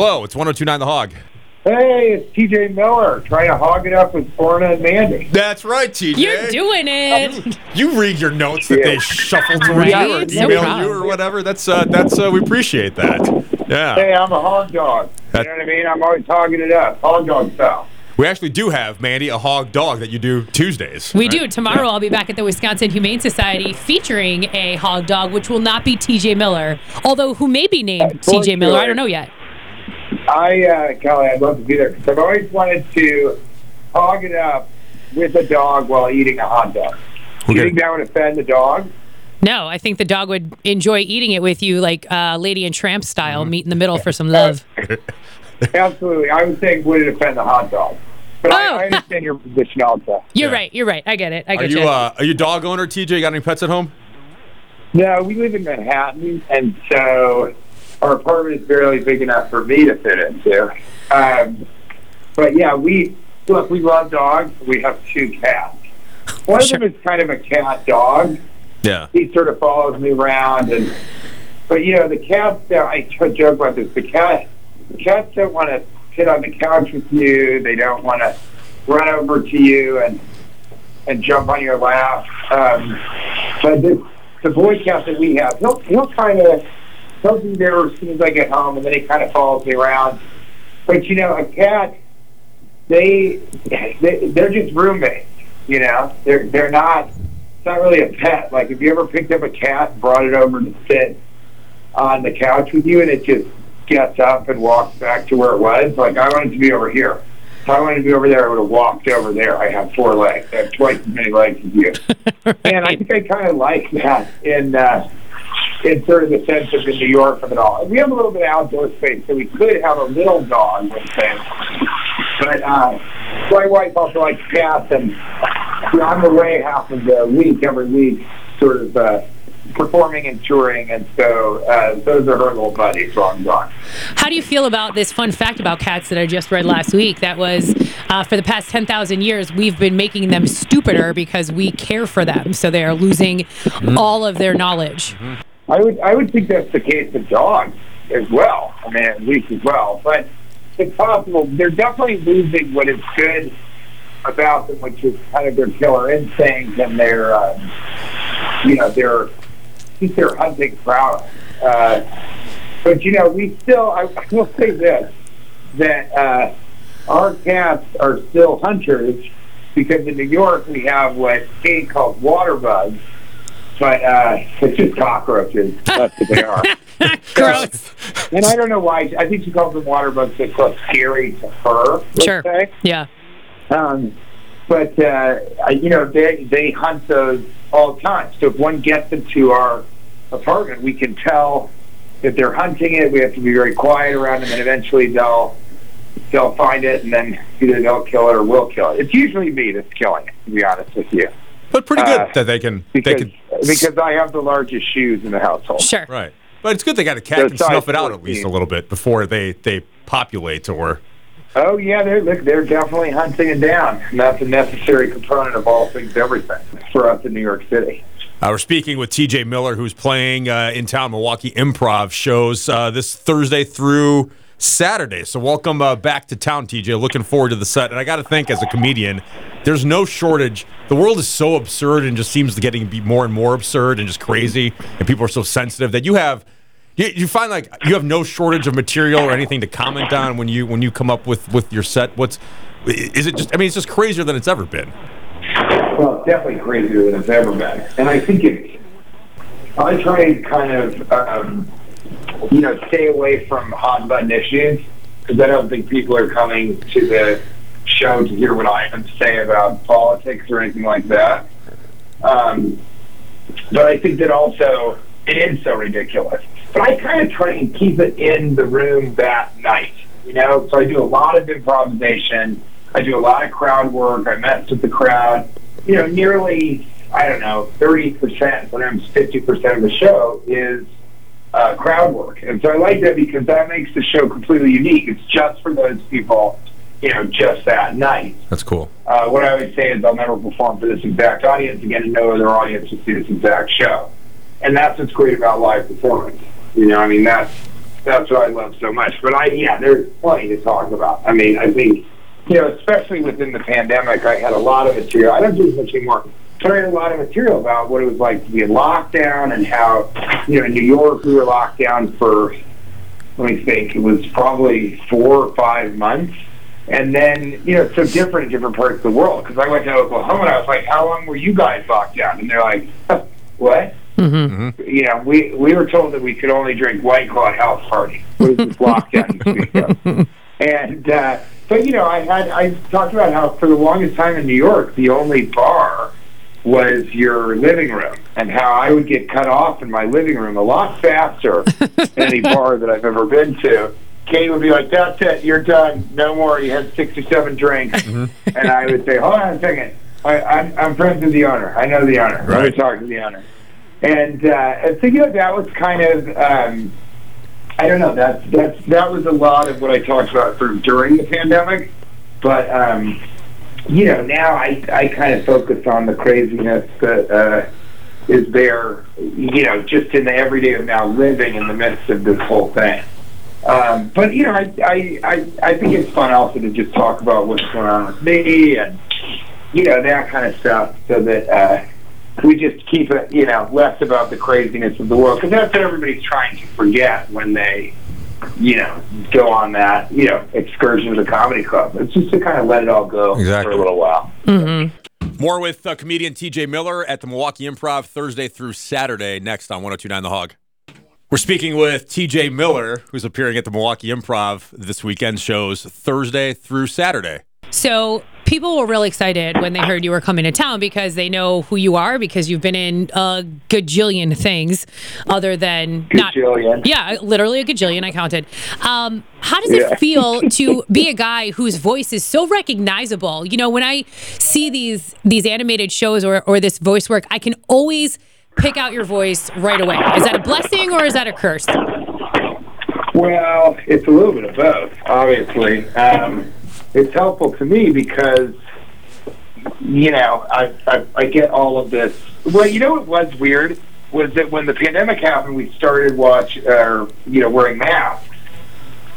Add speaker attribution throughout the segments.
Speaker 1: Hello, it's 1029 The Hog.
Speaker 2: Hey, it's TJ Miller trying to hog it up with Orna and Mandy.
Speaker 1: That's right, TJ.
Speaker 3: You're doing it.
Speaker 1: You read your notes that
Speaker 2: Yeah.
Speaker 1: they shuffled through
Speaker 3: Right?
Speaker 1: you or
Speaker 3: So
Speaker 1: email
Speaker 3: proud.
Speaker 1: you or whatever. That's uh, that's uh, we appreciate that. Yeah.
Speaker 2: Hey, I'm a hog dog. You know what I mean? I'm always hogging it up. Hog dog style.
Speaker 1: We actually do have Mandy a hog dog that you do Tuesdays.
Speaker 3: We
Speaker 1: right?
Speaker 3: do. Tomorrow I'll be back at the Wisconsin Humane Society featuring a hog dog, which will not be TJ Miller, although who may be named TJ Miller. I don't know yet.
Speaker 2: I, uh, Kelly, I'd love to be there because I've always wanted to hog it up with a dog while eating a hot dog. Do you
Speaker 1: Okay.
Speaker 2: think that would offend the dog?
Speaker 3: No, I think the dog would enjoy eating it with you, like uh, Lady and Tramp style,
Speaker 1: Mm-hmm.
Speaker 3: meet in the middle for some love.
Speaker 2: Absolutely. I would think would it offend the hot dog? But
Speaker 3: Oh.
Speaker 2: I, I understand your position also.
Speaker 3: You're
Speaker 1: Yeah.
Speaker 3: right. You're right. I get it. I
Speaker 1: Are
Speaker 3: get
Speaker 1: you
Speaker 3: you.
Speaker 1: uh, are you dog owner, TJ? You got any pets at home?
Speaker 2: No, we live in Manhattan, and so our apartment is barely big enough for me to fit into. Um, but yeah, we look. We love dogs. We have two cats. One
Speaker 3: Sure.
Speaker 2: of them is kind of a cat dog.
Speaker 1: Yeah.
Speaker 2: He sort of follows me around, and but you know the cats. uh, I joke about this. The cat, the cats don't want to sit on the couch with you. They don't want to run over to you and and jump on your lap. Um, but this, the boy cat that we have, he'll he'll kind of he'll be there as soon as I get home, and then he kind of follows me around. But you know, a cat, they, they they're just roommates. You know, they're they're not. It's not really a pet. Like if you ever picked up a cat and brought it over to sit on the couch with you, and it just gets up and walks back to where it was. Like I wanted to be over here. If I wanted to be over there, I would have walked over there. I have four legs. I have twice as many legs as you. And I think I kind of like that in uh, in sort of the sense of the New York of it all. We have a little bit of outdoor space, so we could have a little dog, let's say. But uh, my wife also likes cats, and you know, I'm away half of the week, every week, sort of uh, performing and touring, and so uh, those are her little buddies while I'm gone.
Speaker 3: How do you feel about this fun fact about cats that I just read last week? That was uh, for the past 10,000 years, we've been making them stupider because we care for them. So they are losing all of their knowledge.
Speaker 2: I would I would think that's the case with dogs as well. I mean, at least as well. But it's possible they're definitely losing what is good about them, which is kind of their killer instincts and their um, you know their just their hunting prowess. Uh, but you know, we still I, I will say this that uh, our cats are still hunters because in New York we have what Kate calls water bugs but uh, it's just cockroaches. That's what they are.
Speaker 3: Gross.
Speaker 2: and I don't know why. I think she calls them water bugs it's less scary to her.
Speaker 3: Sure.
Speaker 2: Say.
Speaker 3: Yeah.
Speaker 2: Um, but uh, I- you know, they they hunt those all the time. So if one gets into our apartment, we can tell that they're hunting it. We have to be very quiet around them, and eventually they'll they'll find it, and then either they'll kill it or we'll kill it. It's usually me that's killing it, to be honest with you,
Speaker 1: But pretty good
Speaker 2: Uh,
Speaker 1: that they can they
Speaker 2: because
Speaker 1: can
Speaker 2: because I have the largest shoes in the household.
Speaker 3: Sure.
Speaker 1: right. But it's good they got a cat
Speaker 2: They're
Speaker 1: snuff
Speaker 2: size
Speaker 1: it out at least a little bit before they they populate or
Speaker 2: Oh yeah, they're look, they're definitely hunting it down, and that's a necessary component of all things everything for us in New York City.
Speaker 1: Uh, we're speaking with TJ Miller, who's playing uh, in town Milwaukee Improv shows uh, this Thursday through Saturday. So, welcome uh, back to town, TJ. Looking forward to the set. And I got to think, as a comedian, there's no shortage. The world is so absurd and just seems to getting be more and more absurd and just crazy. And people are so sensitive that you have. You, you find like you have no shortage of material or anything to comment on when you when you come up with with your set. What's is it just? I mean, it's just crazier than it's ever been.
Speaker 2: Well, definitely crazier than it's ever been, and I think it's. I try and kind of, um, you know, stay away from hot button issues because I don't think people are coming to the show to hear what I have to say about politics or anything like that. Um, but I think that also it is so ridiculous. But I kind of try and keep it in the room that night, you know. So I do a lot of improvisation. I do a lot of crowd work. I mess with the crowd. You know, nearly I don't know, thirty percent, sometimes fifty percent of the show is uh, crowd work, and so I like that because that makes the show completely unique. It's just for those people, you know, just that night.
Speaker 1: That's cool.
Speaker 2: Uh, what I would say is I'll never perform for this exact audience again, and no other audience will see this exact show. And that's what's great about live performance. You know, I mean, that's that's what I love so much. But I, yeah, there's plenty to talk about. I mean, I think, you know, especially within the pandemic, I had a lot of material. I don't do much anymore. But I a lot of material about what it was like to be in lockdown and how, you know, in New York we were locked down for, let me think, it was probably four or five months. And then, you know, it's so different in different parts of the world. Because I went to Oklahoma and I was like, how long were you guys locked down? And they're like, what?
Speaker 3: Mm-hmm.
Speaker 2: You know, we we were told that we could only drink White Claw at house party. It was this lockdown you speak of. And uh, but you know, I had I talked about how for the longest time in New York, the only bar was your living room, and how I would get cut off in my living room a lot faster than any bar that I've ever been to. Kate would be like, "That's it, you're done. No more. You had six or seven drinks," and I would say, "Hold on a second. I, I'm, I'm friends with the owner. I know the owner.
Speaker 1: Right.
Speaker 2: talk to the owner." And uh, and so you know that was kind of um, I don't know that's that's that was a lot of what I talked about of during the pandemic, but um, you know now I I kind of focus on the craziness that uh, is there you know just in the everyday of now living in the midst of this whole thing. Um, but you know I, I I I think it's fun also to just talk about what's going on with me and you know that kind of stuff so that. Uh, we just keep it, you know, less about the craziness of the world because that's what everybody's trying to forget when they, you know, go on that, you know, excursion to the comedy club. It's just to kind of let it all go
Speaker 1: Exactly.
Speaker 2: for a little while. Mm-hmm.
Speaker 1: More with uh, comedian TJ Miller at the Milwaukee Improv Thursday through Saturday next on 1029 The Hog. We're speaking with TJ Miller, who's appearing at the Milwaukee Improv this weekend shows Thursday through Saturday.
Speaker 3: So people were really excited when they heard you were coming to town because they know who you are because you've been in a gajillion things other than not.
Speaker 2: Gajillion.
Speaker 3: Yeah, literally a gajillion. I counted. Um, how does
Speaker 2: Yeah.
Speaker 3: it feel to be a guy whose voice is so recognizable? You know, when I see these these animated shows or or this voice work, I can always pick out your voice right away. Is that a blessing or is that a curse?
Speaker 2: Well, it's a little bit of both, obviously. Um, it's helpful to me because, you know, I, I, I get all of this. Well, you know what was weird was that when the pandemic happened, we started watch, uh, you know, wearing masks.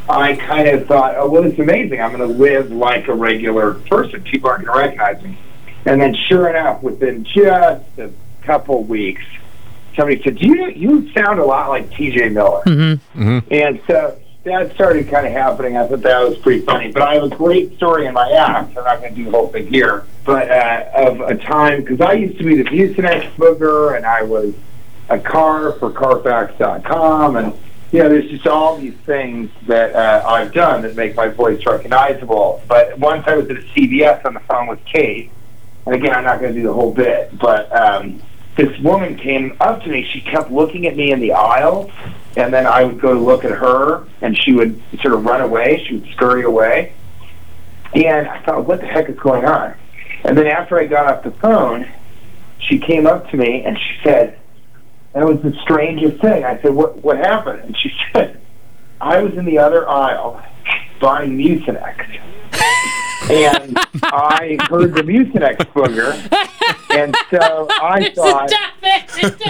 Speaker 2: I kind of thought, oh, well, it's amazing. I'm going to live like a regular person. People aren't going to recognize me. And then, sure enough, within just a couple weeks, somebody said, "You you sound a lot like T.J. Miller." And so that started kind of happening. I thought that was pretty funny. But I have a great story in my act. I'm not going to do the whole thing here. But uh, of a time, because I used to be the Mucinex booger, and I was a car for Carfax.com. And, you know, there's just all these things that uh, I've done that make my voice recognizable. But once I was at a CVS on the phone with Kate, and again, I'm not going to do the whole bit, but um, this woman came up to me. She kept looking at me in the aisle, and then I would go to look at her, and she would sort of run away. She would scurry away. And I thought, what the heck is going on? And then after I got off the phone, she came up to me and she said, that was the strangest thing. I said, what, what happened? And she said, I was in the other aisle buying Mucinex. and I heard the Mucinex booger, and so I thought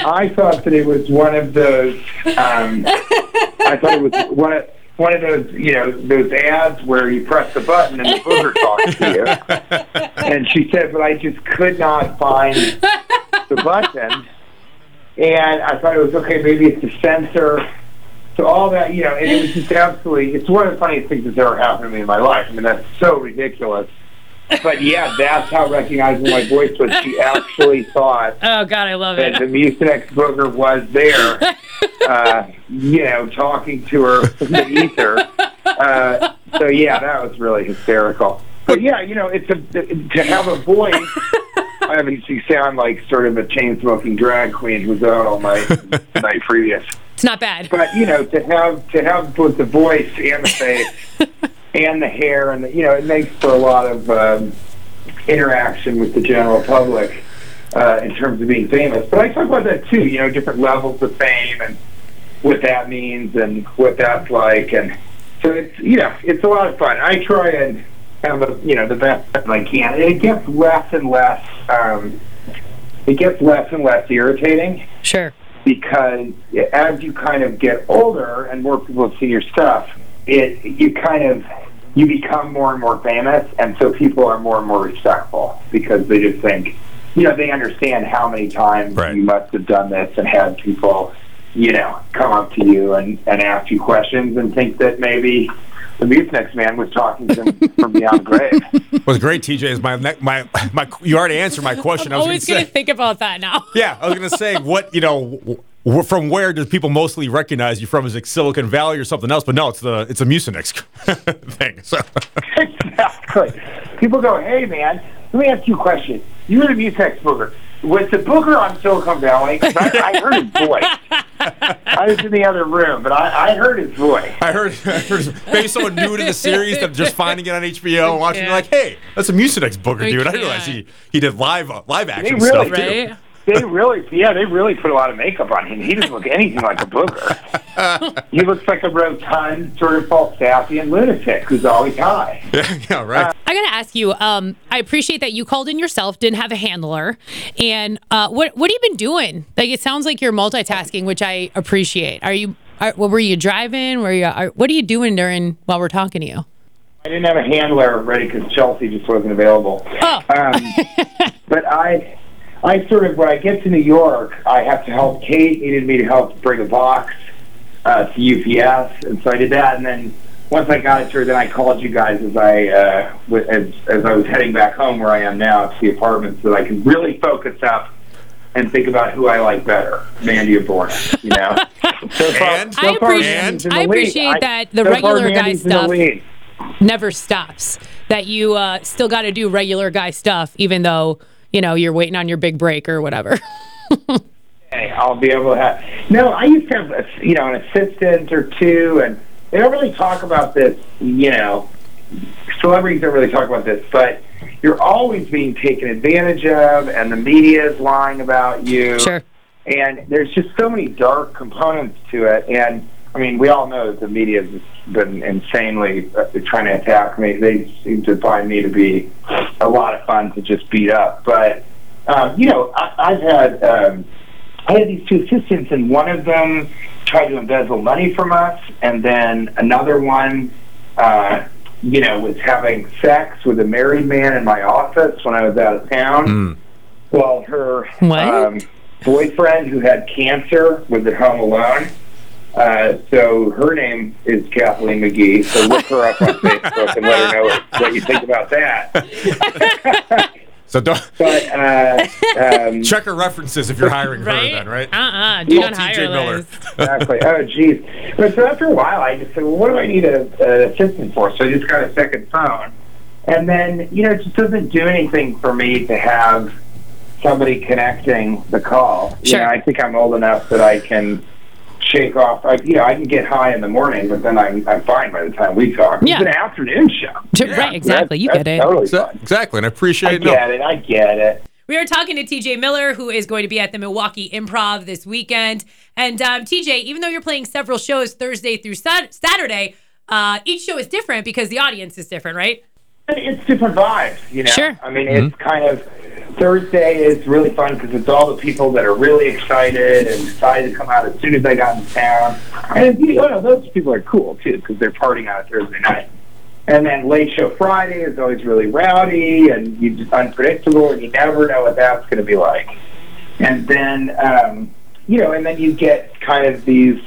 Speaker 2: I thought that it was one of those. Um, I thought it was one of one of those, you know, those ads where you press the button and the booger talks to you. And she said, but I just could not find the button. And I thought it was okay. Maybe it's the sensor. So all that, you know, and it was just absolutely. It's one of the funniest things that's ever happened to me in my life. I mean, that's so ridiculous. But yeah, that's how recognizing my voice was. She actually thought
Speaker 3: Oh God, I love
Speaker 2: that
Speaker 3: it.
Speaker 2: the Mucinex booger was there, uh, you know, talking to her from the ether. Uh, so yeah, that was really hysterical. But yeah, you know, it's a to have a voice. I obviously sound like sort of a chain smoking drag queen who's out all night night previous.
Speaker 3: It's not bad.
Speaker 2: But you know, to have to have both the voice and the face and the hair and the, you know, it makes for a lot of um, interaction with the general public uh, in terms of being famous. But I talk about that too. You know, different levels of fame and what that means and what that's like. And so it's you know, it's a lot of fun. I try and have a, you know the best that I can. And it gets less and less. Um, it gets less and less irritating
Speaker 3: Sure.
Speaker 2: because as you kind of get older and more people see your stuff, it you kind of you become more and more famous, and so people are more and more respectful because they just think, you know, they understand how many times
Speaker 1: Right.
Speaker 2: you must have done this and had people, you know, come up to you and, and ask you questions and think that maybe the Mucinex man was talking to them from beyond the grave.
Speaker 1: What's great, TJ, is my ne- my my. You already answered my question. I was
Speaker 3: Always
Speaker 1: gonna
Speaker 3: going
Speaker 1: say,
Speaker 3: to think about that now.
Speaker 1: yeah, I was gonna say what you know. W- w- From where do people mostly recognize you from? Is it Silicon Valley or something else? But no, it's the it's a Mucinex thing. So
Speaker 2: exactly. People go, hey man, let me ask you a question. You were the Mucinex booger. Was the booger on Silicon Valley? 'Cause I, I heard his voice. I was in the other room, but I, I heard his voice.
Speaker 1: I heard, I heard maybe someone new to the series that just finding it on HBO and watching.
Speaker 3: Yeah.
Speaker 1: Like, hey, that's a Mucinex booger, dude. I didn't realize he he did live uh, live action
Speaker 2: really
Speaker 1: stuff too.
Speaker 3: Right?
Speaker 2: They really, yeah, they really put a lot of makeup on him. He doesn't look anything like a booger. he looks like a rotund, sort of Falstaffian lunatic who's always high.
Speaker 1: Yeah, yeah, right.
Speaker 3: I got to ask you. Um, I appreciate that you called in yourself, didn't have a handler, and uh, what what have you been doing? Like it sounds like you're multitasking, which I appreciate. Are you? Are, what were you driving? Were you? Are, what are you doing during while we're talking to you?
Speaker 2: I didn't have a handler ready because Chelsea just wasn't available.
Speaker 3: Oh,
Speaker 2: Um, but I, I sort of when I get to New York, I have to help. Kate needed me to help bring a box uh, to UPS, and so I did that. And then once I got it through, then I called you guys as I uh, w- as as I was heading back home where I am now to the apartment, so that I can really focus up and think about who I like better, Mandy or Borna. You know. so far,
Speaker 1: And-
Speaker 3: I
Speaker 2: far,
Speaker 3: appreciate-
Speaker 2: the
Speaker 3: I appreciate that the
Speaker 2: so far,
Speaker 3: regular guy
Speaker 2: Mandy's in the
Speaker 3: stuff- never stops. That you uh, still got to do regular guy stuff, even though you know you're waiting on your big break or whatever.
Speaker 2: Hey, I'll be able to have. No, I used to have, a, you know, an assistant or two, and they don't really talk about this. You know, celebrities don't really talk about this, but you're always being taken advantage of, and the media is lying about you.
Speaker 3: sure.
Speaker 2: And there's just so many dark components to it, and I mean, we all know that the media has been insanely uh, trying to attack me. They seem to find me to be a lot of fun to just beat up, but um, you know, I, I've had. Um, I had these two assistants, and one of them tried to embezzle money from us, and then another one, uh, you know, was having sex with a married man in my office when I was out of town. Well, her
Speaker 3: What?
Speaker 2: um, boyfriend, who had cancer, was at home alone. Uh, so her name is Kathleen McGee. So look her up on Facebook and let her know what, what you think about that.
Speaker 1: So don't
Speaker 2: But uh, um,
Speaker 1: check her references if you're hiring her. Then, right?
Speaker 3: Uh-uh. Do
Speaker 1: Call
Speaker 3: not
Speaker 1: TJ
Speaker 3: hire
Speaker 1: Miller.
Speaker 2: Exactly. Oh, geez. But so after a while, I just said, well, what do I need a, an assistant for? So I just got a second phone. And then, you know, it just doesn't do anything for me to have somebody connecting the call. You
Speaker 3: Sure.
Speaker 2: know, I think I'm old enough that I can shake off. I, you know, I can get high in the morning, but then I'm, I'm fine by the time we talk.
Speaker 3: Yeah.
Speaker 2: It's an afternoon show.
Speaker 3: Sure, right, exactly. You get it.
Speaker 2: Totally
Speaker 1: Exa- Exactly, and I
Speaker 2: I
Speaker 1: appreciate no.
Speaker 2: get it. I get it.
Speaker 3: We are talking to TJ Miller, who is going to be at the Milwaukee Improv this weekend. And um, TJ, even though you're playing several shows Thursday through Sat- Saturday, uh, each show is different because the audience is different, right?
Speaker 2: It's different vibes, you know.
Speaker 3: Sure.
Speaker 2: I mean, it's kind of Thursday is really fun because it's all the people that are really excited and decided to come out as soon as they got in town. And you know, those people are cool too because they're partying on a Thursday night. And then late show Friday is always really rowdy and you just unpredictable, and you never know what that's going to be like. And then, um, you know, and then you get kind of these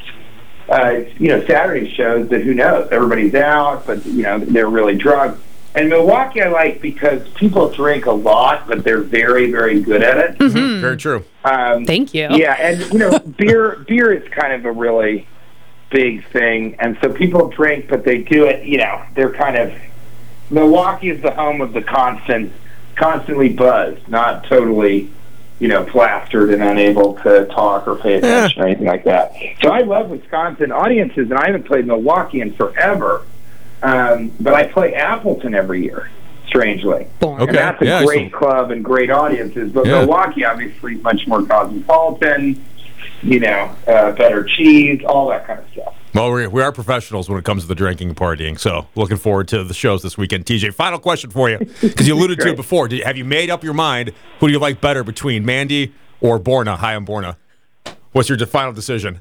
Speaker 2: uh, you know, Saturday shows that who knows, everybody's out, but you know, they're really drunk. And Milwaukee, I like because people drink a lot, but they're very, very good at it.
Speaker 1: Very true.
Speaker 2: Um,
Speaker 3: Thank you.
Speaker 2: yeah, and you know, beer beer is kind of a really big thing, and so people drink, but they do it. You know, they're kind of Milwaukee is the home of the constant, constantly buzzed, not totally, you know, plastered and unable to talk or pay attention or anything like that. So I love Wisconsin audiences, and I haven't played Milwaukee in forever, um, but I play Appleton every year. Strangely,
Speaker 1: Okay.
Speaker 2: and that's a
Speaker 1: yeah,
Speaker 2: great club and great audiences. But
Speaker 1: Yeah.
Speaker 2: Milwaukee, obviously, much more cosmopolitan. You know, uh, better cheese, all that kind of stuff.
Speaker 1: Well, we, we are professionals when it comes to the drinking and partying. So, looking forward to the shows this weekend. TJ, final question for you, because you alluded to it before. You, have you made up your mind? Who do you like better between Mandy or Borna? Hi, I'm Borna. What's your final decision?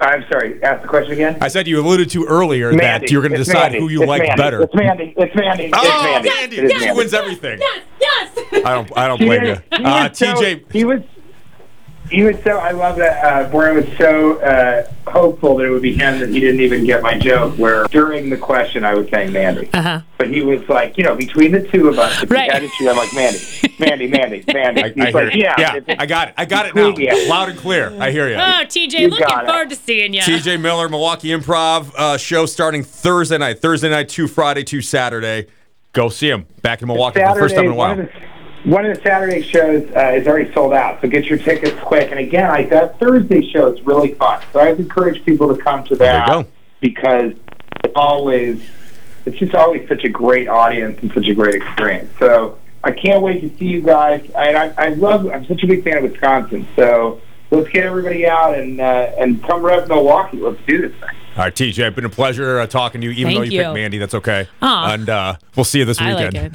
Speaker 2: I'm sorry. Ask the question again.
Speaker 1: I said you alluded to earlier that you're going to decide
Speaker 2: Mandy.
Speaker 1: who you
Speaker 2: It's
Speaker 1: like
Speaker 2: Mandy.
Speaker 1: better.
Speaker 2: It's Mandy. It's Mandy.
Speaker 1: Oh,
Speaker 2: it's Mandy.
Speaker 1: Mandy.
Speaker 2: It is
Speaker 1: She
Speaker 2: Mandy.
Speaker 1: wins everything.
Speaker 3: Yes, yes.
Speaker 1: I don't. I don't
Speaker 2: He
Speaker 1: blame
Speaker 2: was-
Speaker 1: you. Uh,
Speaker 2: so-
Speaker 1: TJ.
Speaker 2: he was. He was so. I love that. Uh, Brian was so uh, hopeful that it would be him that he didn't even get my joke. Where during the question I was saying Mandy,
Speaker 3: Uh-huh.
Speaker 2: but he was like, you know, between the two of us, if
Speaker 3: Right.
Speaker 2: we had to I'm like Mandy, Mandy, Mandy, Mandy.
Speaker 1: I,
Speaker 2: He's
Speaker 1: I
Speaker 2: like,
Speaker 1: hear you.
Speaker 2: yeah,
Speaker 1: yeah, I got it. I got it now.
Speaker 2: Yeah.
Speaker 1: Loud and clear. I hear you.
Speaker 3: Oh, TJ,
Speaker 2: You
Speaker 3: looking
Speaker 2: got it.
Speaker 3: forward to seeing you.
Speaker 1: TJ Miller, Milwaukee Improv uh, show starting Thursday night. Thursday night to Friday to Saturday. Go see him back in Milwaukee for the first time in a
Speaker 2: one
Speaker 1: while.
Speaker 2: Of the one of the Saturday shows uh, is already sold out, so get your tickets quick. And again, I, that Thursday show is really fun, so I encourage people to come to
Speaker 1: There
Speaker 2: that
Speaker 1: you go.
Speaker 2: because it's always it's just always such a great audience and such a great experience. So I can't wait to see you guys. And I, I love. I'm such a big fan of Wisconsin, so let's get everybody out and uh, and come rep Milwaukee. Let's do this thing.
Speaker 1: All right, TJ, it's been a pleasure uh, talking to you. Even
Speaker 3: Thank
Speaker 1: though you,
Speaker 3: you.
Speaker 1: picked Mandy, that's okay.
Speaker 3: Aw.
Speaker 1: And uh, we'll see you this
Speaker 3: I
Speaker 1: weekend.
Speaker 3: like it.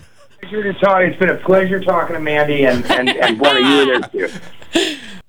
Speaker 2: Pleasure to talk. It's been a pleasure talking to Mandy and and and Brenna, you there too.